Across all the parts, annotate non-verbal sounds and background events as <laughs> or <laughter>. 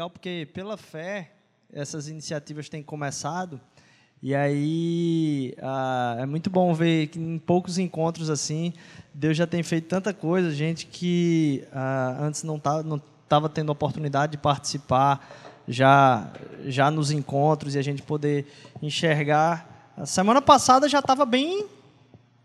legal porque pela fé essas iniciativas têm começado e aí ah, é muito bom ver que em poucos encontros assim Deus já tem feito tanta coisa, gente que ah, antes não estava não tava tendo oportunidade de participar já já nos encontros e a gente poder enxergar. A semana passada já estava bem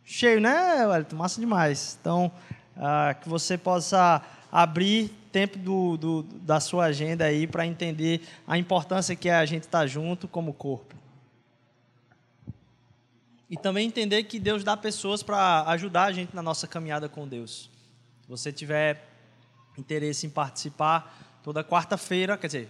cheio, né, Wellington? Massa demais. Então, ah, que você possa abrir tempo do, do, da sua agenda aí para entender a importância que é a gente estar tá junto como corpo. E também entender que Deus dá pessoas para ajudar a gente na nossa caminhada com Deus. Se você tiver interesse em participar, toda quarta-feira, quer dizer,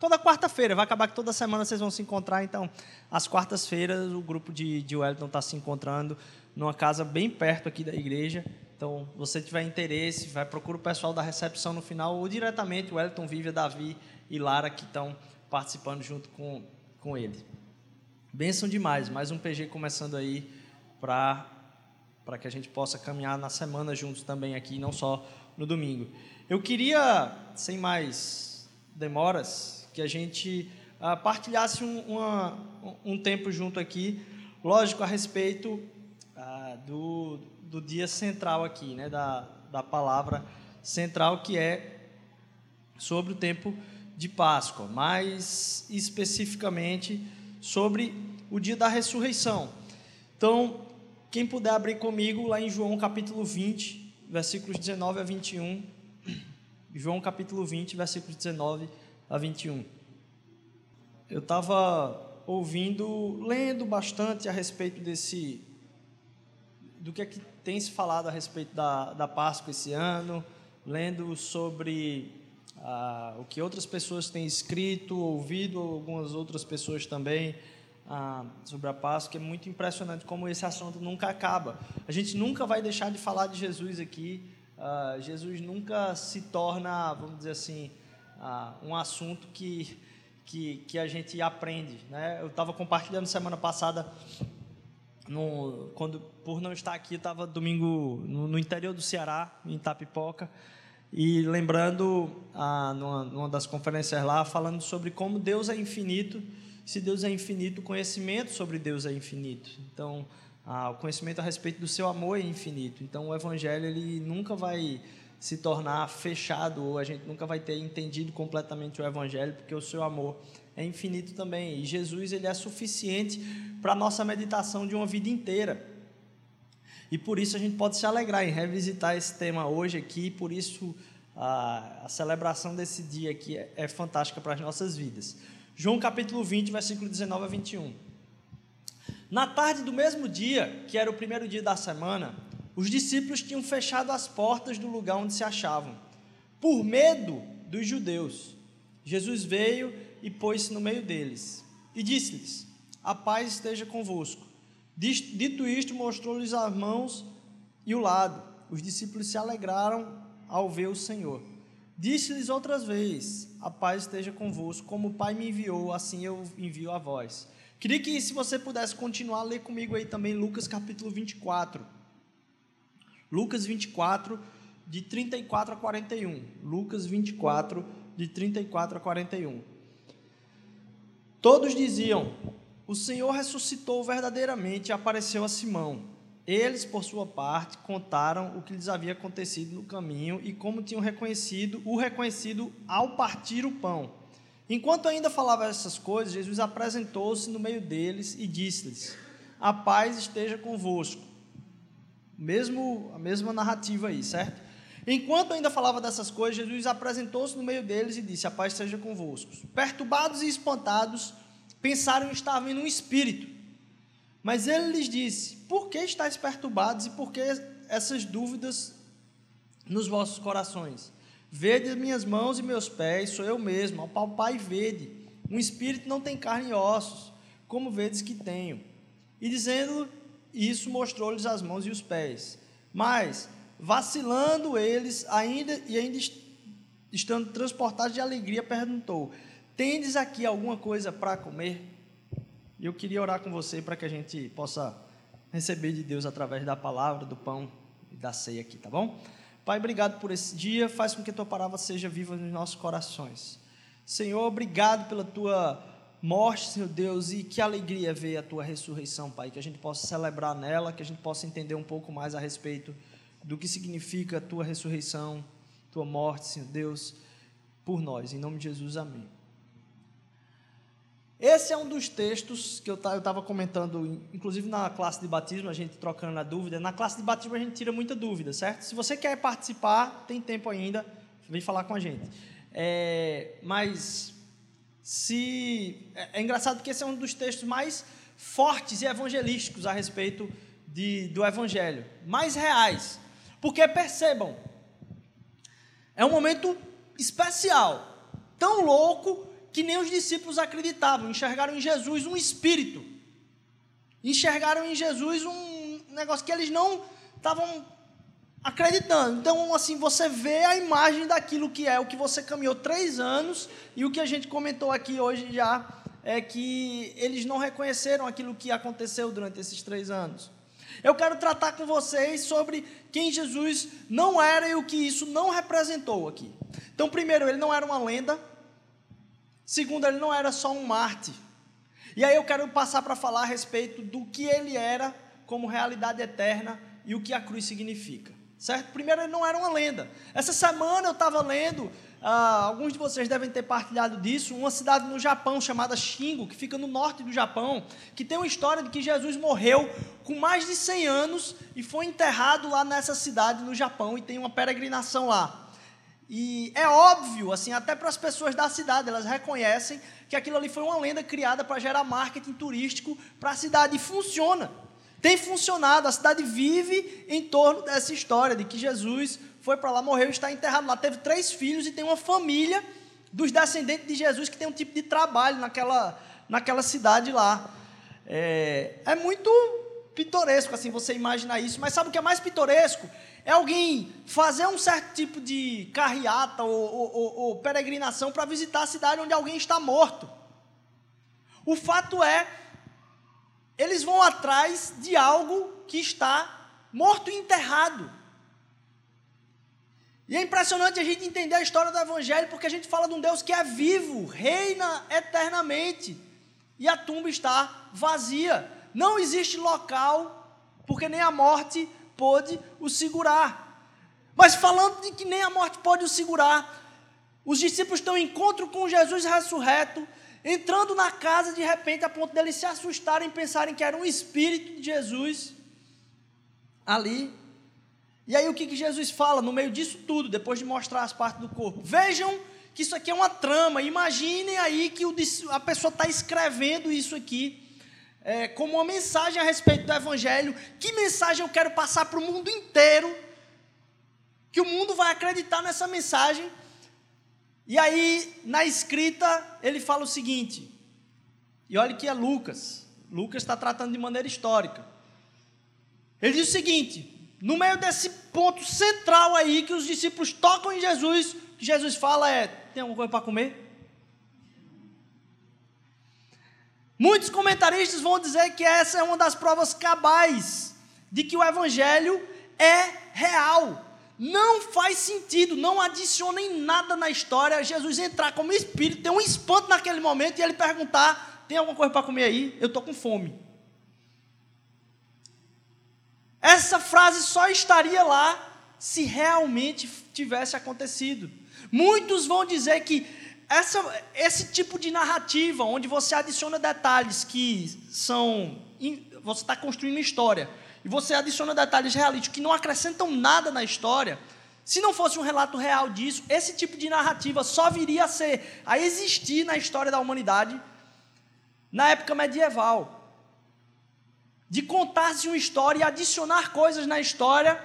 toda quarta-feira, vai acabar que toda semana vocês vão se encontrar, então, às quartas-feiras, o grupo de, de Wellington está se encontrando numa casa bem perto aqui da igreja. Então, você tiver interesse, vai procura o pessoal da recepção no final, ou diretamente o Wellington, Vívia, Davi e Lara, que estão participando junto com, com ele. Benção demais, mais um PG começando aí para que a gente possa caminhar na semana juntos também aqui, não só no domingo. Eu queria, sem mais demoras, que a gente uh, partilhasse um, uma, um tempo junto aqui, lógico, a respeito uh, do, do dia central aqui, né, da, da palavra central, que é sobre o tempo de Páscoa, mais especificamente sobre o dia da ressurreição. Então, quem puder abrir comigo lá em João capítulo 20, versículos 19 a 21. João capítulo 20, versículos 19 a 21. Eu estava ouvindo, lendo bastante a respeito desse, do que é que tem se falado a respeito da, da Páscoa esse ano, lendo sobre ah, o que outras pessoas têm escrito, ouvido, algumas outras pessoas também, ah, sobre a Páscoa, é muito impressionante como esse assunto nunca acaba. A gente nunca vai deixar de falar de Jesus aqui, ah, Jesus nunca se torna, vamos dizer assim, ah, um assunto que, que, que a gente aprende. Né? Eu estava compartilhando semana passada no, quando, por não estar aqui, estava domingo no, no, interior do Ceará, em Itapipoca, e lembrando, ah, numa, numa, das conferências lá, falando sobre como Deus é infinito. Se Deus é infinito, o conhecimento sobre Deus é infinito. Então, o conhecimento a respeito do seu amor é infinito. Então, o Evangelho ele nunca vai se tornar fechado, ou a gente nunca vai ter entendido completamente o Evangelho, porque o seu amor é infinito também. E Jesus ele é suficiente para a nossa meditação de uma vida inteira. E por isso a gente pode se alegrar em revisitar esse tema hoje aqui, por isso a, a celebração desse dia aqui é, é fantástica para as nossas vidas. João capítulo 20, versículo 19 a 21. Na tarde do mesmo dia, que era o primeiro dia da semana, os discípulos tinham fechado as portas do lugar onde se achavam, por medo dos judeus. Jesus veio e pôs-se no meio deles. E disse-lhes: A paz esteja convosco. Dito isto, mostrou-lhes as mãos e o lado. Os discípulos se alegraram ao ver o Senhor. Disse-lhes outras vezes: A paz esteja convosco. Como o Pai me enviou, assim eu envio a vós. Queria que, se você pudesse continuar, ler comigo aí também Lucas capítulo 24. Lucas 24, de 34 a 41. Lucas 24, de 34 a 41. Todos diziam: O Senhor ressuscitou verdadeiramente e apareceu a Simão. Eles, por sua parte, contaram o que lhes havia acontecido no caminho e como tinham reconhecido o reconhecido ao partir o pão. Enquanto ainda falava essas coisas, Jesus apresentou-se no meio deles e disse-lhes: A paz esteja convosco. Mesmo a mesma narrativa aí, certo? Enquanto ainda falava dessas coisas, Jesus apresentou-se no meio deles e disse: A paz seja convosco. Perturbados e espantados, pensaram estar vendo um espírito. Mas ele lhes disse: Por que estáis perturbados e por que essas dúvidas nos vossos corações? Vede as minhas mãos e meus pés, sou eu mesmo, ao e vede. Um espírito não tem carne e ossos, como vedes que tenho. E dizendo isso, mostrou-lhes as mãos e os pés. Mas Vacilando eles, ainda e ainda estando transportados de alegria, perguntou: Tendes aqui alguma coisa para comer? E eu queria orar com você para que a gente possa receber de Deus através da palavra, do pão e da ceia aqui, tá bom? Pai, obrigado por esse dia, faz com que a tua palavra seja viva nos nossos corações. Senhor, obrigado pela tua morte, Senhor Deus, e que alegria ver a tua ressurreição, Pai, que a gente possa celebrar nela, que a gente possa entender um pouco mais a respeito do que significa a tua ressurreição, tua morte, Senhor Deus, por nós. Em nome de Jesus, amém. Esse é um dos textos que eu estava comentando, inclusive na classe de batismo, a gente trocando a dúvida. Na classe de batismo a gente tira muita dúvida, certo? Se você quer participar, tem tempo ainda, vem falar com a gente. É, mas se é, é, engraçado que esse é um dos textos mais fortes e evangelísticos a respeito de, do evangelho, mais reais. Porque percebam, é um momento especial, tão louco que nem os discípulos acreditavam, enxergaram em Jesus um espírito, enxergaram em Jesus um negócio que eles não estavam acreditando. Então, assim, você vê a imagem daquilo que é o que você caminhou três anos e o que a gente comentou aqui hoje já é que eles não reconheceram aquilo que aconteceu durante esses três anos. Eu quero tratar com vocês sobre quem Jesus não era e o que isso não representou aqui. Então, primeiro, ele não era uma lenda, Segundo, ele não era só um Marte. E aí eu quero passar para falar a respeito do que ele era como realidade eterna e o que a cruz significa. Certo? Primeiro, ele não era uma lenda. Essa semana eu estava lendo, ah, alguns de vocês devem ter partilhado disso, uma cidade no Japão chamada Shingo, que fica no norte do Japão, que tem uma história de que Jesus morreu com mais de 100 anos e foi enterrado lá nessa cidade no Japão e tem uma peregrinação lá. E é óbvio, assim, até para as pessoas da cidade, elas reconhecem que aquilo ali foi uma lenda criada para gerar marketing turístico para a cidade e funciona. Tem funcionado, a cidade vive em torno dessa história de que Jesus foi para lá, morreu está enterrado lá. Teve três filhos e tem uma família dos descendentes de Jesus que tem um tipo de trabalho naquela, naquela cidade lá. É, é muito pitoresco assim você imaginar isso, mas sabe o que é mais pitoresco? é alguém fazer um certo tipo de carreata ou, ou, ou, ou peregrinação para visitar a cidade onde alguém está morto. O fato é, eles vão atrás de algo que está morto e enterrado. E é impressionante a gente entender a história do Evangelho, porque a gente fala de um Deus que é vivo, reina eternamente, e a tumba está vazia. Não existe local, porque nem a morte pôde o segurar. Mas falando de que nem a morte pode o segurar, os discípulos estão em encontro com Jesus ressurreto, entrando na casa de repente, a ponto deles se assustarem, pensarem que era um espírito de Jesus ali. E aí o que, que Jesus fala no meio disso tudo, depois de mostrar as partes do corpo? Vejam que isso aqui é uma trama. Imaginem aí que o, a pessoa está escrevendo isso aqui é, como uma mensagem a respeito do Evangelho. Que mensagem eu quero passar para o mundo inteiro? Que o mundo vai acreditar nessa mensagem. E aí, na escrita, ele fala o seguinte. E olha que é Lucas. Lucas está tratando de maneira histórica. Ele diz o seguinte: no meio desse ponto central aí que os discípulos tocam em Jesus, Jesus fala é: tem alguma coisa para comer? Muitos comentaristas vão dizer que essa é uma das provas cabais de que o evangelho é real. Não faz sentido, não adicionem nada na história Jesus entrar como espírito, ter um espanto naquele momento e ele perguntar: tem alguma coisa para comer aí? Eu estou com fome. Essa frase só estaria lá se realmente tivesse acontecido. Muitos vão dizer que essa, esse tipo de narrativa, onde você adiciona detalhes que são. Você está construindo história, e você adiciona detalhes realísticos que não acrescentam nada na história. Se não fosse um relato real disso, esse tipo de narrativa só viria a ser, a existir na história da humanidade na época medieval. De contar-se uma história e adicionar coisas na história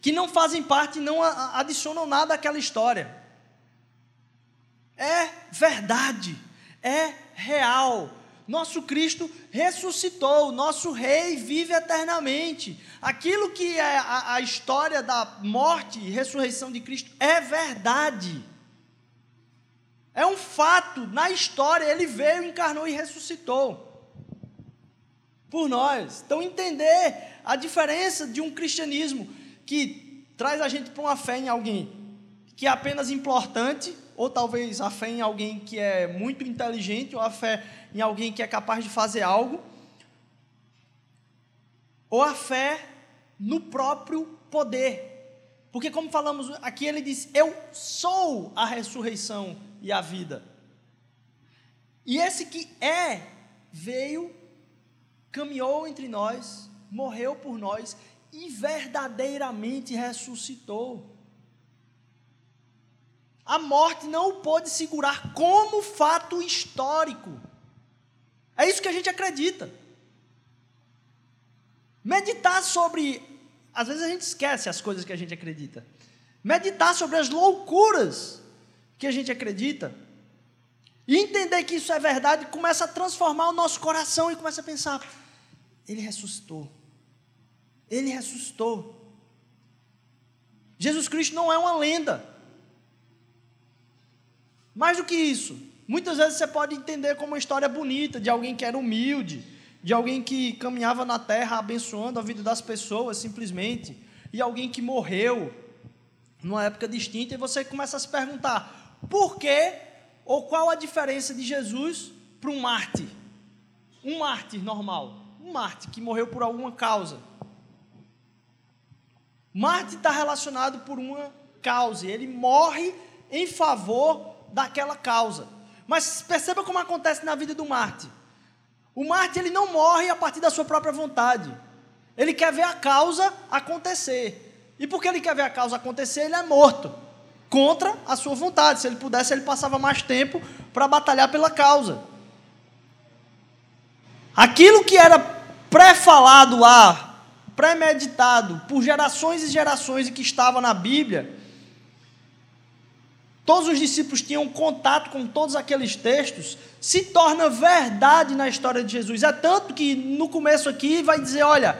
que não fazem parte, não adicionam nada àquela história é verdade, é real. Nosso Cristo ressuscitou, nosso Rei vive eternamente. Aquilo que é a, a história da morte e ressurreição de Cristo é verdade. É um fato na história, ele veio, encarnou e ressuscitou por nós. Então, entender a diferença de um cristianismo que traz a gente para uma fé em alguém que é apenas importante, ou talvez a fé em alguém que é muito inteligente, ou a fé em alguém que é capaz de fazer algo, ou a fé no próprio poder. Porque, como falamos aqui, ele diz: Eu sou a ressurreição e a vida. E esse que é, veio, caminhou entre nós, morreu por nós e verdadeiramente ressuscitou. A morte não o pôde segurar como fato histórico. É isso que a gente acredita. Meditar sobre. Às vezes a gente esquece as coisas que a gente acredita. Meditar sobre as loucuras que a gente acredita. E entender que isso é verdade começa a transformar o nosso coração e começa a pensar: Ele ressuscitou. Ele ressuscitou. Jesus Cristo não é uma lenda. Mais do que isso, muitas vezes você pode entender como uma história bonita de alguém que era humilde, de alguém que caminhava na terra abençoando a vida das pessoas simplesmente, e alguém que morreu numa época distinta, e você começa a se perguntar por que ou qual a diferença de Jesus para um mártir? Um mártir normal, um mártir que morreu por alguma causa. Mártir está relacionado por uma causa, ele morre em favor daquela causa. Mas perceba como acontece na vida do mártir. O Marte ele não morre a partir da sua própria vontade. Ele quer ver a causa acontecer. E porque ele quer ver a causa acontecer, ele é morto contra a sua vontade. Se ele pudesse, ele passava mais tempo para batalhar pela causa. Aquilo que era pré-falado lá, pré-meditado por gerações e gerações e que estava na Bíblia, todos os discípulos tinham contato com todos aqueles textos, se torna verdade na história de Jesus. É tanto que no começo aqui vai dizer: olha,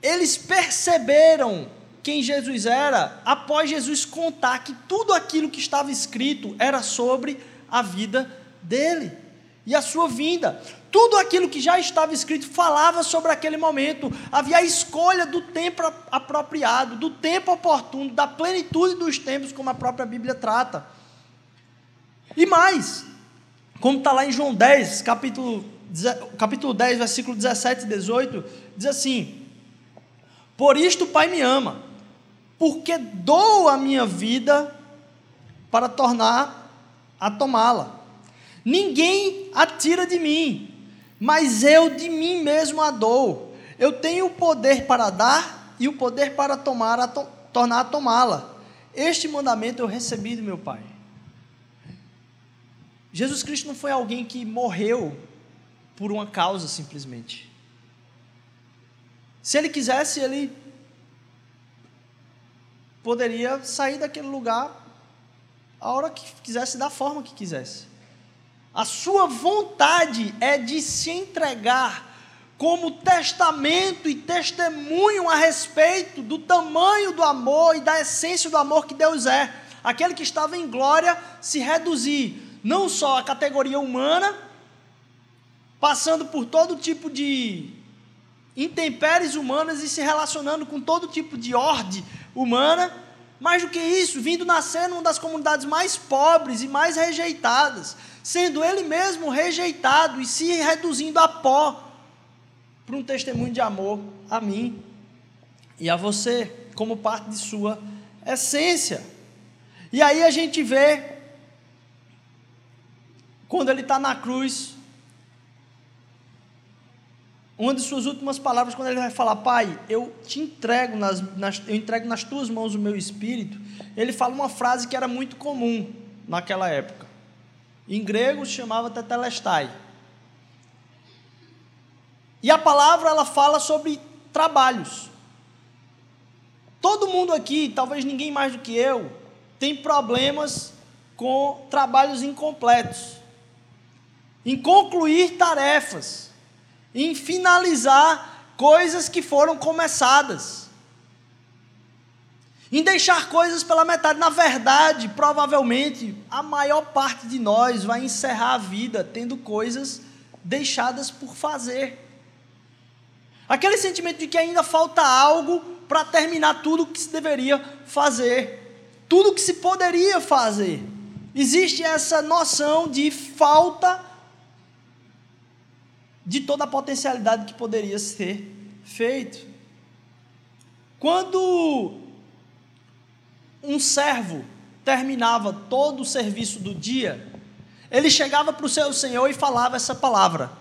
eles perceberam quem Jesus era após Jesus contar que tudo aquilo que estava escrito era sobre a vida dele e a sua vinda. Tudo aquilo que já estava escrito falava sobre aquele momento. Havia a escolha do tempo apropriado, do tempo oportuno, da plenitude dos tempos, como a própria Bíblia trata. E mais, como está lá em João 10, capítulo, capítulo 10, versículo 17 e 18, diz assim: Por isto o Pai me ama, porque dou a minha vida para tornar a tomá-la. Ninguém a tira de mim, mas eu de mim mesmo a dou. Eu tenho o poder para dar e o poder para tomar, a to, tornar a tomá-la. Este mandamento eu recebi do meu Pai. Jesus Cristo não foi alguém que morreu por uma causa simplesmente. Se ele quisesse, ele poderia sair daquele lugar a hora que quisesse, da forma que quisesse. A sua vontade é de se entregar como testamento e testemunho a respeito do tamanho do amor e da essência do amor que Deus é. Aquele que estava em glória se reduzir não só à categoria humana, passando por todo tipo de intempéries humanas e se relacionando com todo tipo de ordem humana, mais do que isso, vindo nascer numa das comunidades mais pobres e mais rejeitadas, sendo ele mesmo rejeitado e se reduzindo a pó para um testemunho de amor a mim e a você, como parte de sua essência. E aí a gente vê, quando ele está na cruz, uma de suas últimas palavras, quando ele vai falar, Pai, eu te entrego nas, nas, eu entrego nas tuas mãos o meu espírito, ele fala uma frase que era muito comum naquela época. Em grego se chamava tetelestai. E a palavra ela fala sobre trabalhos. Todo mundo aqui, talvez ninguém mais do que eu, tem problemas com trabalhos incompletos, em concluir tarefas, em finalizar coisas que foram começadas em deixar coisas pela metade. Na verdade, provavelmente, a maior parte de nós vai encerrar a vida tendo coisas deixadas por fazer. Aquele sentimento de que ainda falta algo para terminar tudo o que se deveria fazer, tudo o que se poderia fazer. Existe essa noção de falta de toda a potencialidade que poderia ser feito. Quando um servo terminava todo o serviço do dia, ele chegava para o seu senhor e falava essa palavra: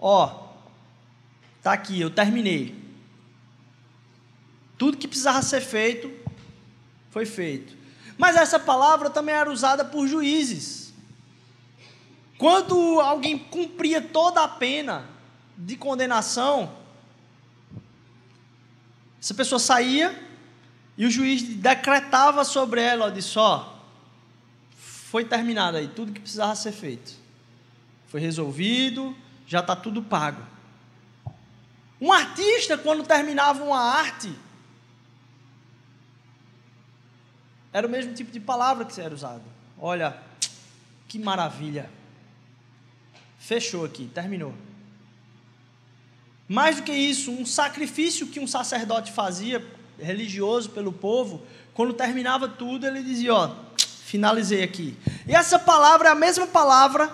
Ó, oh, aqui, eu terminei. Tudo que precisava ser feito foi feito. Mas essa palavra também era usada por juízes. Quando alguém cumpria toda a pena de condenação, essa pessoa saía e o juiz decretava sobre ela, disse, ó, foi terminado aí, tudo que precisava ser feito. Foi resolvido, já está tudo pago. Um artista, quando terminava uma arte, era o mesmo tipo de palavra que era usado. Olha, que maravilha. Fechou aqui, terminou. Mais do que isso, um sacrifício que um sacerdote fazia, religioso pelo povo, quando terminava tudo, ele dizia: Ó, finalizei aqui. E essa palavra é a mesma palavra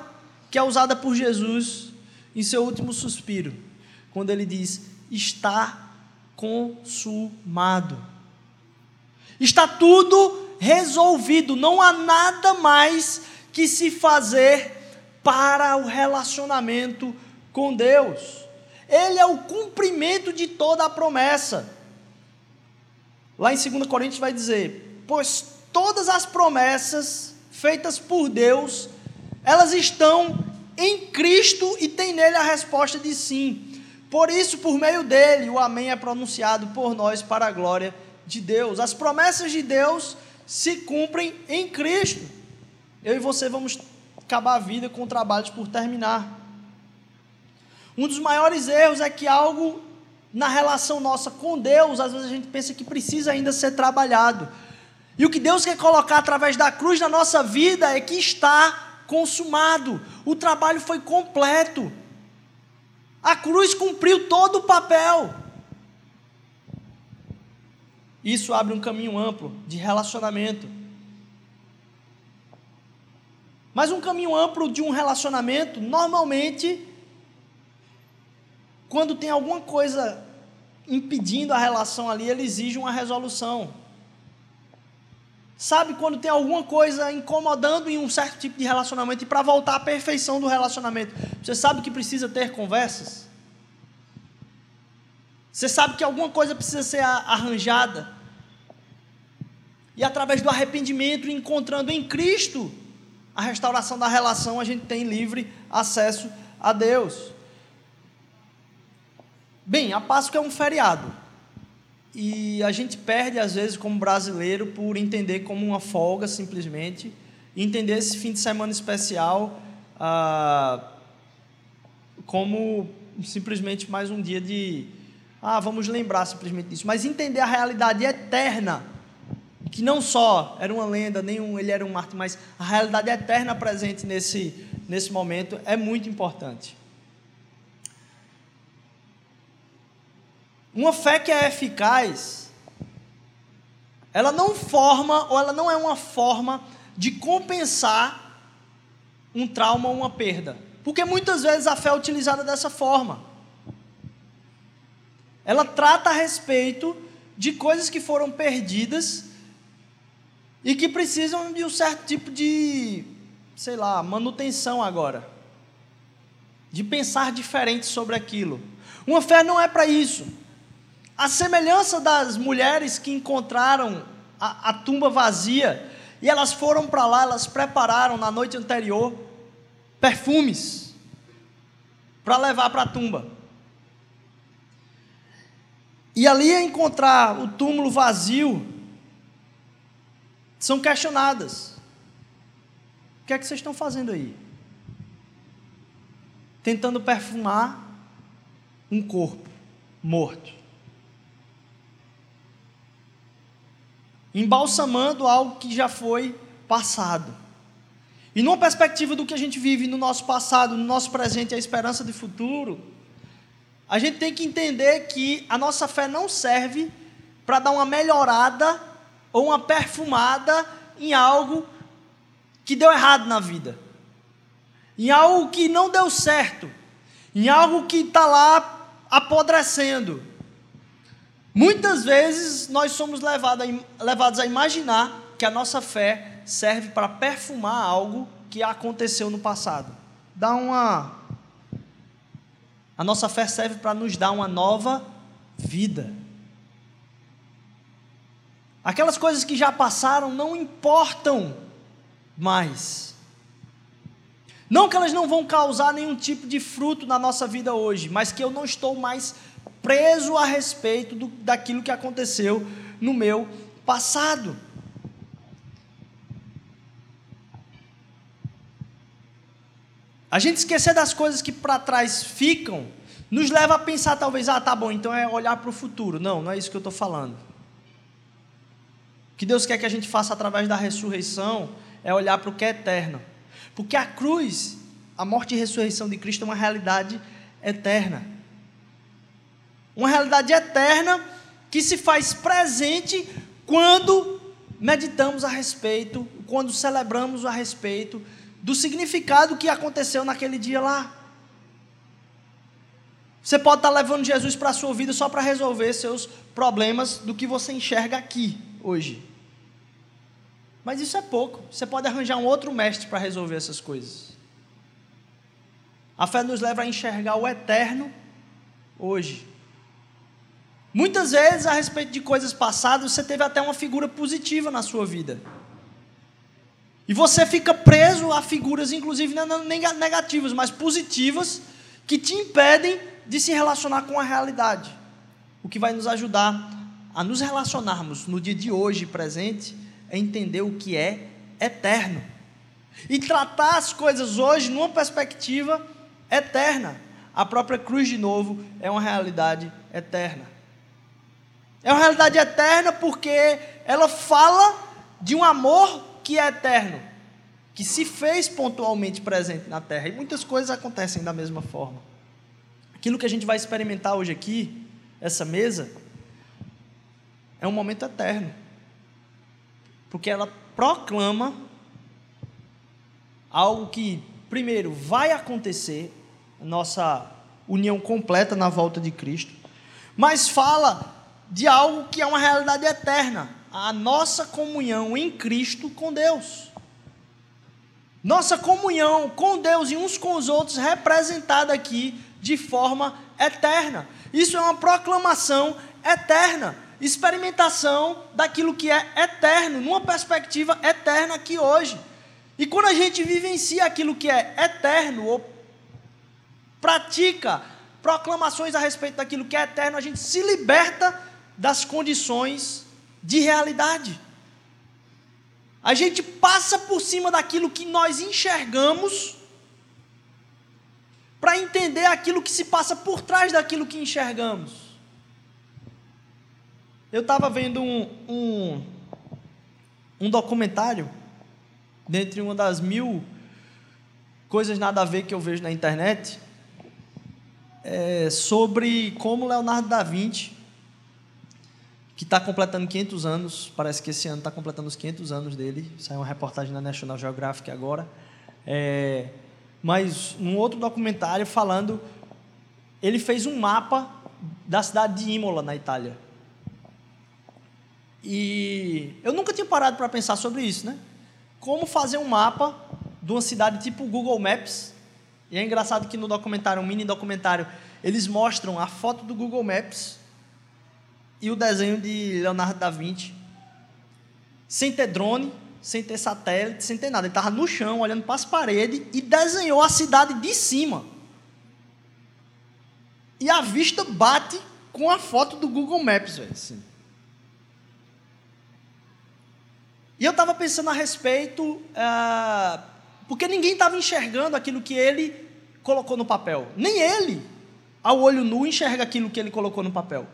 que é usada por Jesus em seu último suspiro, quando ele diz: Está consumado. Está tudo resolvido, não há nada mais que se fazer para o relacionamento com Deus. Ele é o cumprimento de toda a promessa. Lá em 2 Coríntios vai dizer: Pois todas as promessas feitas por Deus, elas estão em Cristo e tem nele a resposta de sim. Por isso, por meio dele, o Amém é pronunciado por nós para a glória de Deus. As promessas de Deus se cumprem em Cristo. Eu e você vamos acabar a vida com trabalhos por terminar. Um dos maiores erros é que algo na relação nossa com Deus, às vezes a gente pensa que precisa ainda ser trabalhado. E o que Deus quer colocar através da cruz na nossa vida é que está consumado. O trabalho foi completo. A cruz cumpriu todo o papel. Isso abre um caminho amplo de relacionamento. Mas um caminho amplo de um relacionamento, normalmente, quando tem alguma coisa impedindo a relação ali, ele exige uma resolução. Sabe quando tem alguma coisa incomodando em um certo tipo de relacionamento e para voltar à perfeição do relacionamento, você sabe que precisa ter conversas? Você sabe que alguma coisa precisa ser arranjada? E através do arrependimento, encontrando em Cristo a restauração da relação, a gente tem livre acesso a Deus. Bem, a Páscoa é um feriado. E a gente perde, às vezes, como brasileiro, por entender como uma folga, simplesmente. Entender esse fim de semana especial ah, como simplesmente mais um dia de. Ah, vamos lembrar simplesmente disso. Mas entender a realidade eterna que não só era uma lenda, nem um, ele era um mártir, mas a realidade eterna presente nesse, nesse momento é muito importante. Uma fé que é eficaz, ela não forma, ou ela não é uma forma de compensar um trauma ou uma perda. Porque muitas vezes a fé é utilizada dessa forma. Ela trata a respeito de coisas que foram perdidas e que precisam de um certo tipo de, sei lá, manutenção agora. De pensar diferente sobre aquilo. Uma fé não é para isso. A semelhança das mulheres que encontraram a, a tumba vazia e elas foram para lá, elas prepararam na noite anterior perfumes para levar para a tumba. E ali encontrar o túmulo vazio, são questionadas. O que é que vocês estão fazendo aí? Tentando perfumar um corpo morto. Embalsamando algo que já foi passado. E numa perspectiva do que a gente vive no nosso passado, no nosso presente e a esperança de futuro, a gente tem que entender que a nossa fé não serve para dar uma melhorada ou uma perfumada em algo que deu errado na vida, em algo que não deu certo, em algo que está lá apodrecendo. Muitas vezes nós somos levados a, imaginar que a nossa fé serve para perfumar algo que aconteceu no passado. Dá uma a nossa fé serve para nos dar uma nova vida. Aquelas coisas que já passaram não importam mais. Não que elas não vão causar nenhum tipo de fruto na nossa vida hoje, mas que eu não estou mais preso a respeito do, daquilo que aconteceu no meu passado. A gente esquecer das coisas que para trás ficam, nos leva a pensar, talvez, ah, tá bom, então é olhar para o futuro. Não, não é isso que eu estou falando. Que Deus quer que a gente faça através da ressurreição é olhar para o que é eterno. Porque a cruz, a morte e ressurreição de Cristo é uma realidade eterna. Uma realidade eterna que se faz presente quando meditamos a respeito, quando celebramos a respeito do significado que aconteceu naquele dia lá. Você pode estar levando Jesus para a sua vida só para resolver seus problemas do que você enxerga aqui hoje. Mas isso é pouco. Você pode arranjar um outro mestre para resolver essas coisas. A fé nos leva a enxergar o eterno hoje. Muitas vezes, a respeito de coisas passadas, você teve até uma figura positiva na sua vida. E você fica preso a figuras, inclusive não negativas, mas positivas, que te impedem de se relacionar com a realidade. O que vai nos ajudar a nos relacionarmos no dia de hoje presente é entender o que é eterno. E tratar as coisas hoje numa perspectiva eterna. A própria cruz, de novo, é uma realidade eterna. É uma realidade eterna porque ela fala de um amor que é eterno, que se fez pontualmente presente na terra. E muitas coisas acontecem da mesma forma. Aquilo que a gente vai experimentar hoje aqui, essa mesa, é um momento eterno. Porque ela proclama algo que, primeiro, vai acontecer, nossa união completa na volta de Cristo, mas fala de algo que é uma realidade eterna a nossa comunhão em Cristo com Deus. Nossa comunhão com Deus e uns com os outros representada aqui de forma eterna. Isso é uma proclamação eterna, experimentação daquilo que é eterno, numa perspectiva eterna aqui hoje. E quando a gente vivencia aquilo que é eterno, ou pratica proclamações a respeito daquilo que é eterno, a gente se liberta das condições de realidade. A gente passa por cima daquilo que nós enxergamos para entender aquilo que se passa por trás daquilo que enxergamos. Eu estava vendo um, um, um documentário, dentre uma das mil coisas nada a ver que eu vejo na internet, é, sobre como Leonardo da Vinci que está completando 500 anos, parece que esse ano está completando os 500 anos dele, saiu uma reportagem na National Geographic agora, é, mas num outro documentário falando, ele fez um mapa da cidade de Imola, na Itália. E eu nunca tinha parado para pensar sobre isso, né? Como fazer um mapa de uma cidade tipo Google Maps. E é engraçado que no documentário, um mini documentário, eles mostram a foto do Google Maps e o desenho de Leonardo da Vinci, sem ter drone, sem ter satélite, sem ter nada. Ele estava no chão, olhando para as paredes e desenhou a cidade de cima. E a vista bate com a foto do Google Maps, velho. Assim. E eu estava pensando a respeito, ah, porque ninguém estava enxergando aquilo que ele colocou no papel. Nem ele, ao olho nu, enxerga aquilo que ele colocou no papel.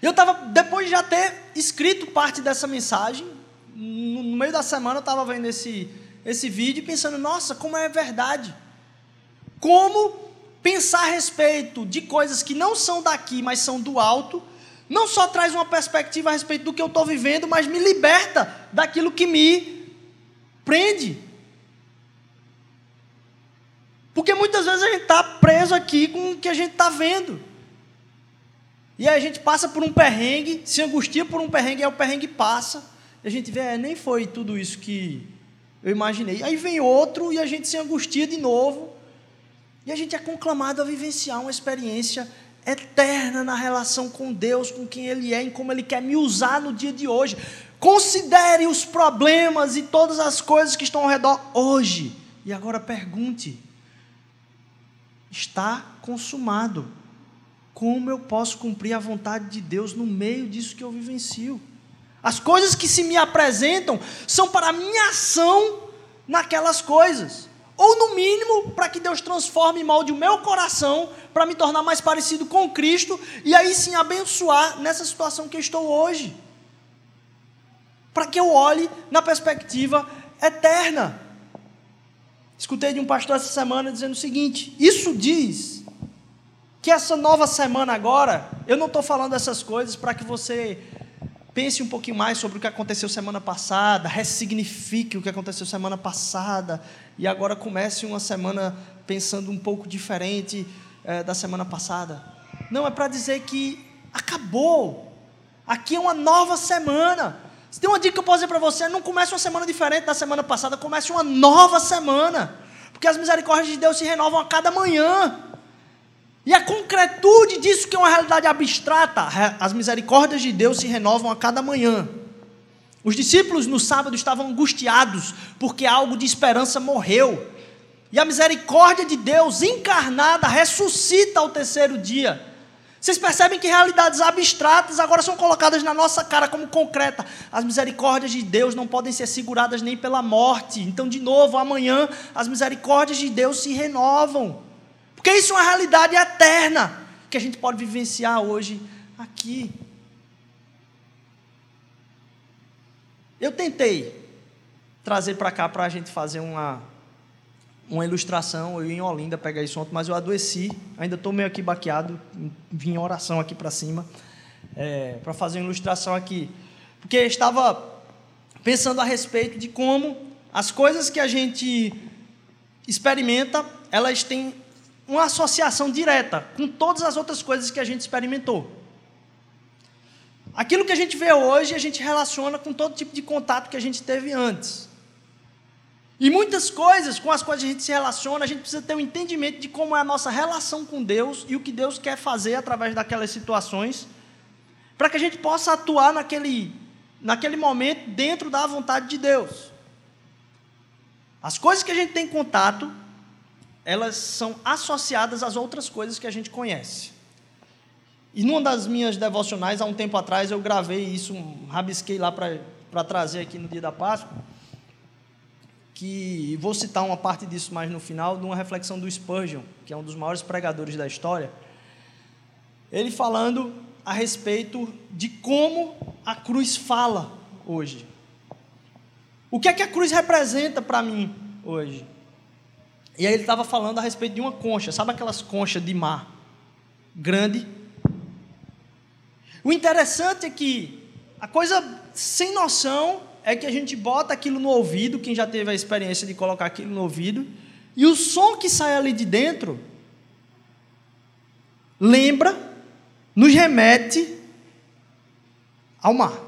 Eu estava, depois de já ter escrito parte dessa mensagem, no meio da semana eu estava vendo esse, esse vídeo e pensando, nossa, como é verdade. Como pensar a respeito de coisas que não são daqui, mas são do alto, não só traz uma perspectiva a respeito do que eu estou vivendo, mas me liberta daquilo que me prende. Porque muitas vezes a gente está preso aqui com o que a gente está vendo. E aí a gente passa por um perrengue, se angustia por um perrengue, aí o perrengue passa. E a gente vê, é, nem foi tudo isso que eu imaginei. Aí vem outro e a gente se angustia de novo. E a gente é conclamado a vivenciar uma experiência eterna na relação com Deus, com quem Ele é, em como Ele quer me usar no dia de hoje. Considere os problemas e todas as coisas que estão ao redor hoje. E agora pergunte: está consumado. Como eu posso cumprir a vontade de Deus no meio disso que eu vivencio? As coisas que se me apresentam são para a minha ação naquelas coisas. Ou, no mínimo, para que Deus transforme e molde o meu coração para me tornar mais parecido com Cristo e aí sim abençoar nessa situação que estou hoje. Para que eu olhe na perspectiva eterna. Escutei de um pastor essa semana dizendo o seguinte: isso diz que essa nova semana agora, eu não estou falando essas coisas para que você pense um pouquinho mais sobre o que aconteceu semana passada, ressignifique o que aconteceu semana passada e agora comece uma semana pensando um pouco diferente é, da semana passada. Não, é para dizer que acabou. Aqui é uma nova semana. Se tem uma dica que eu posso dizer para você, não comece uma semana diferente da semana passada, comece uma nova semana. Porque as misericórdias de Deus se renovam a cada manhã. E a concretude disso que é uma realidade abstrata, as misericórdias de Deus se renovam a cada manhã. Os discípulos no sábado estavam angustiados porque algo de esperança morreu. E a misericórdia de Deus encarnada ressuscita ao terceiro dia. Vocês percebem que realidades abstratas agora são colocadas na nossa cara como concreta. As misericórdias de Deus não podem ser seguradas nem pela morte. Então, de novo, amanhã as misericórdias de Deus se renovam. Porque isso é uma realidade eterna que a gente pode vivenciar hoje aqui. Eu tentei trazer para cá para a gente fazer uma uma ilustração, eu ia em Olinda pegar isso ontem, mas eu adoeci, ainda estou meio aqui baqueado, vim em oração aqui para cima, é, para fazer uma ilustração aqui, porque estava pensando a respeito de como as coisas que a gente experimenta, elas têm uma associação direta com todas as outras coisas que a gente experimentou. Aquilo que a gente vê hoje, a gente relaciona com todo tipo de contato que a gente teve antes. E muitas coisas com as quais a gente se relaciona, a gente precisa ter um entendimento de como é a nossa relação com Deus e o que Deus quer fazer através daquelas situações, para que a gente possa atuar naquele, naquele momento dentro da vontade de Deus. As coisas que a gente tem contato, elas são associadas às outras coisas que a gente conhece. E numa das minhas devocionais, há um tempo atrás, eu gravei isso, rabisquei lá para trazer aqui no dia da Páscoa que vou citar uma parte disso mais no final, de uma reflexão do Spurgeon, que é um dos maiores pregadores da história. Ele falando a respeito de como a cruz fala hoje. O que é que a cruz representa para mim hoje? E aí ele estava falando a respeito de uma concha, sabe aquelas conchas de mar grande? O interessante é que a coisa sem noção é que a gente bota aquilo no ouvido, quem já teve a experiência de colocar aquilo no ouvido, e o som que sai ali de dentro lembra, nos remete ao mar.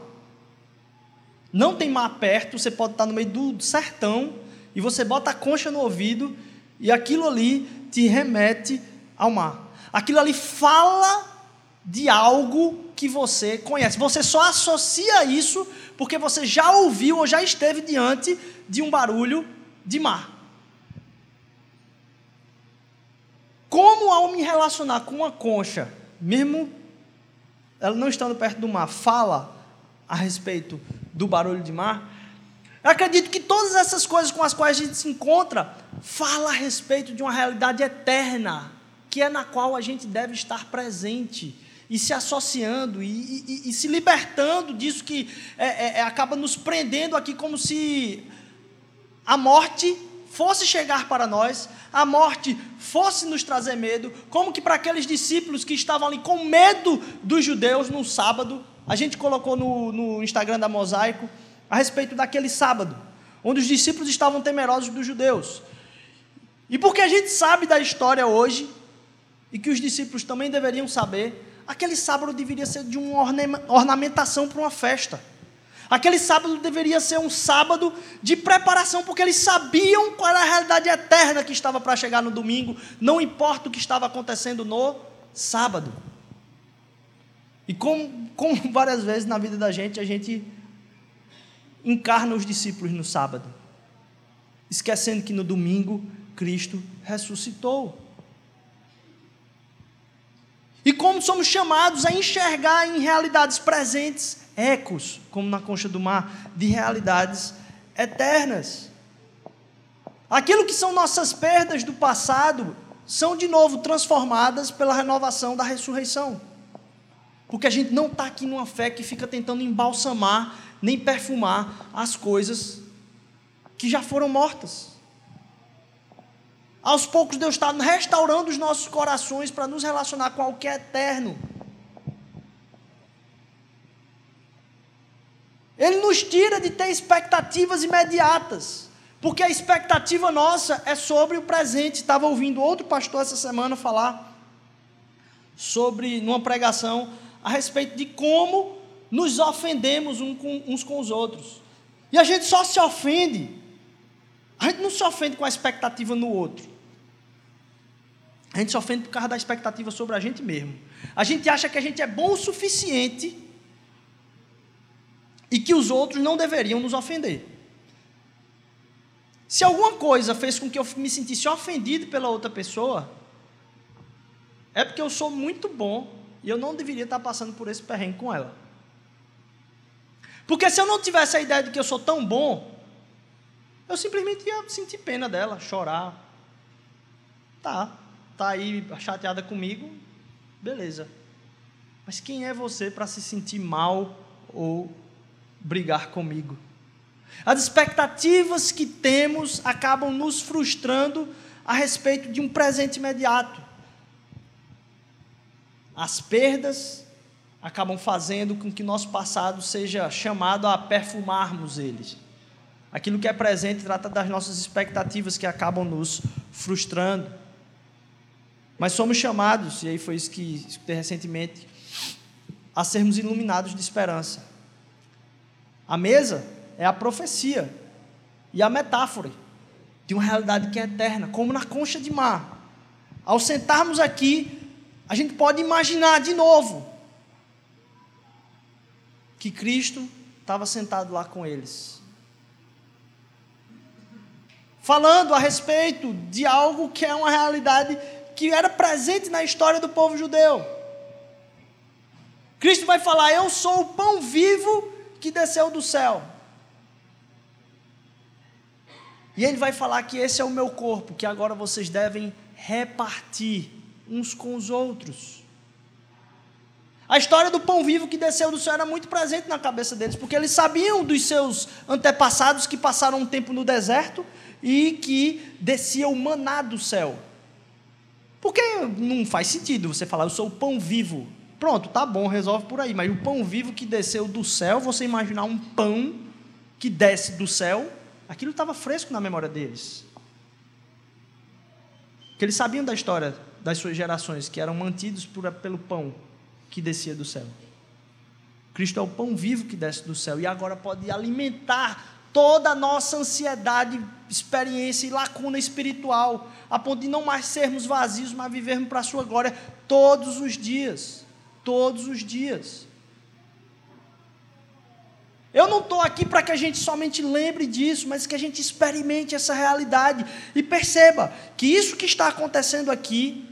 Não tem mar perto, você pode estar no meio do sertão e você bota a concha no ouvido e aquilo ali te remete ao mar. Aquilo ali fala de algo que você conhece. Você só associa isso porque você já ouviu ou já esteve diante de um barulho de mar. Como ao me relacionar com uma concha, mesmo ela não estando perto do mar, fala a respeito do barulho de mar, eu acredito que todas essas coisas com as quais a gente se encontra fala a respeito de uma realidade eterna, que é na qual a gente deve estar presente e se associando e, e, e se libertando disso que é, é, é, acaba nos prendendo aqui, como se a morte fosse chegar para nós, a morte fosse nos trazer medo, como que para aqueles discípulos que estavam ali com medo dos judeus no sábado, a gente colocou no, no Instagram da Mosaico a respeito daquele sábado, onde os discípulos estavam temerosos dos judeus. E porque a gente sabe da história hoje, e que os discípulos também deveriam saber, aquele sábado deveria ser de uma ornamentação para uma festa. Aquele sábado deveria ser um sábado de preparação, porque eles sabiam qual era a realidade eterna que estava para chegar no domingo, não importa o que estava acontecendo no sábado. E como, como <laughs> várias vezes na vida da gente, a gente encarna os discípulos no sábado, esquecendo que no domingo Cristo ressuscitou. E como somos chamados a enxergar em realidades presentes ecos, como na concha do mar, de realidades eternas. Aquilo que são nossas perdas do passado são de novo transformadas pela renovação da ressurreição. Porque a gente não está aqui numa fé que fica tentando embalsamar, nem perfumar as coisas que já foram mortas. Aos poucos, Deus está restaurando os nossos corações para nos relacionar com algo que é eterno. Ele nos tira de ter expectativas imediatas, porque a expectativa nossa é sobre o presente. Estava ouvindo outro pastor essa semana falar sobre, numa pregação, a respeito de como nos ofendemos uns com os outros. E a gente só se ofende, a gente não se ofende com a expectativa no outro. A gente se ofende por causa da expectativa sobre a gente mesmo. A gente acha que a gente é bom o suficiente e que os outros não deveriam nos ofender. Se alguma coisa fez com que eu me sentisse ofendido pela outra pessoa, é porque eu sou muito bom e eu não deveria estar passando por esse perrengue com ela. Porque se eu não tivesse a ideia de que eu sou tão bom, eu simplesmente ia sentir pena dela, chorar. Tá, tá aí chateada comigo, beleza. Mas quem é você para se sentir mal ou brigar comigo. As expectativas que temos acabam nos frustrando a respeito de um presente imediato. As perdas acabam fazendo com que nosso passado seja chamado a perfumarmos eles. Aquilo que é presente trata das nossas expectativas que acabam nos frustrando. Mas somos chamados, e aí foi isso que escutei recentemente, a sermos iluminados de esperança. A mesa é a profecia e a metáfora de uma realidade que é eterna, como na concha de mar. Ao sentarmos aqui, a gente pode imaginar de novo que Cristo estava sentado lá com eles. Falando a respeito de algo que é uma realidade que era presente na história do povo judeu. Cristo vai falar: Eu sou o pão vivo que desceu do céu. E ele vai falar que esse é o meu corpo, que agora vocês devem repartir uns com os outros. A história do pão vivo que desceu do céu era muito presente na cabeça deles, porque eles sabiam dos seus antepassados que passaram um tempo no deserto e que descia o maná do céu. Porque não faz sentido você falar, eu sou o pão vivo. Pronto, tá bom, resolve por aí. Mas o pão vivo que desceu do céu, você imaginar um pão que desce do céu, aquilo estava fresco na memória deles. Que eles sabiam da história das suas gerações, que eram mantidos por, pelo pão que descia do céu. Cristo é o pão vivo que desce do céu e agora pode alimentar toda a nossa ansiedade, experiência e lacuna espiritual, a ponto de não mais sermos vazios, mas vivermos para a sua glória todos os dias todos os dias. Eu não estou aqui para que a gente somente lembre disso, mas que a gente experimente essa realidade e perceba que isso que está acontecendo aqui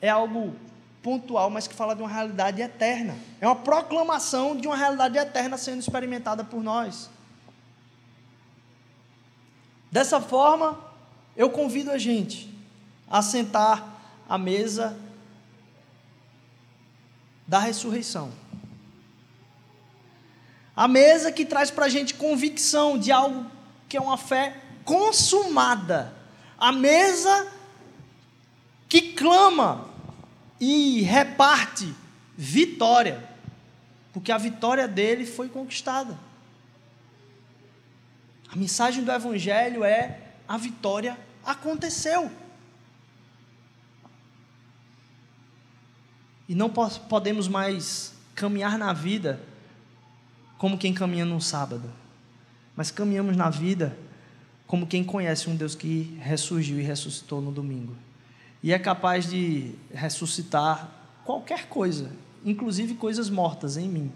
é algo pontual, mas que fala de uma realidade eterna. É uma proclamação de uma realidade eterna sendo experimentada por nós. Dessa forma, eu convido a gente a sentar à mesa da ressurreição. A mesa que traz para a gente convicção de algo que é uma fé consumada. A mesa que clama e reparte vitória, porque a vitória dele foi conquistada. A mensagem do Evangelho é: a vitória aconteceu. E não podemos mais caminhar na vida como quem caminha num sábado, mas caminhamos na vida como quem conhece um Deus que ressurgiu e ressuscitou no domingo. E é capaz de ressuscitar qualquer coisa, inclusive coisas mortas em mim.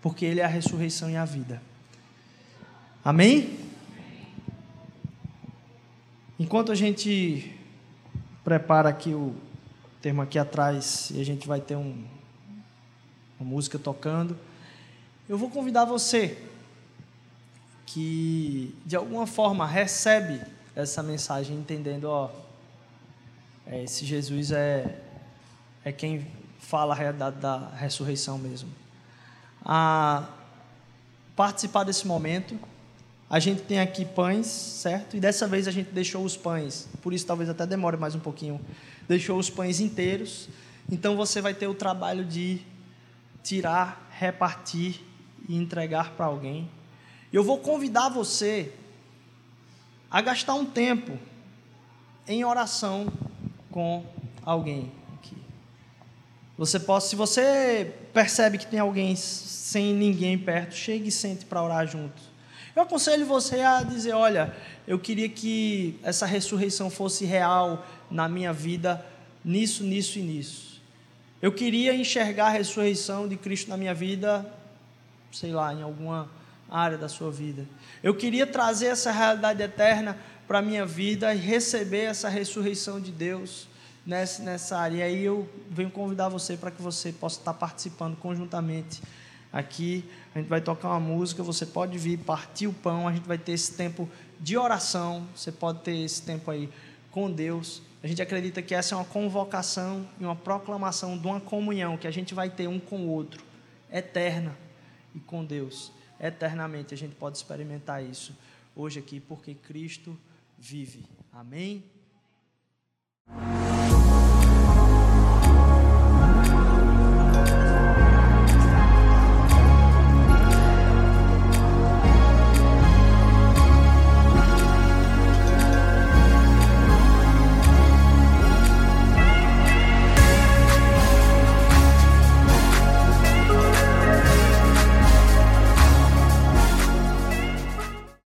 Porque Ele é a ressurreição e a vida. Amém? Enquanto a gente prepara aqui o termo aqui atrás e a gente vai ter um, uma música tocando, eu vou convidar você que de alguma forma recebe essa mensagem entendendo, ó, é, esse Jesus é, é quem fala a realidade da ressurreição mesmo. A participar desse momento, a gente tem aqui pães, certo? E dessa vez a gente deixou os pães, por isso talvez até demore mais um pouquinho. Deixou os pães inteiros. Então você vai ter o trabalho de tirar, repartir e entregar para alguém. Eu vou convidar você a gastar um tempo em oração com alguém aqui. Você pode, se você percebe que tem alguém sem ninguém perto, chegue e sente para orar junto. Eu aconselho você a dizer: olha, eu queria que essa ressurreição fosse real na minha vida, nisso, nisso e nisso. Eu queria enxergar a ressurreição de Cristo na minha vida, sei lá, em alguma área da sua vida. Eu queria trazer essa realidade eterna para a minha vida e receber essa ressurreição de Deus nessa, área. E aí eu venho convidar você para que você possa estar participando conjuntamente aqui. A gente vai tocar uma música, você pode vir partir o pão, a gente vai ter esse tempo de oração, você pode ter esse tempo aí com Deus. A gente acredita que essa é uma convocação e uma proclamação de uma comunhão que a gente vai ter um com o outro, eterna e com Deus. Eternamente a gente pode experimentar isso hoje aqui, porque Cristo vive. Amém?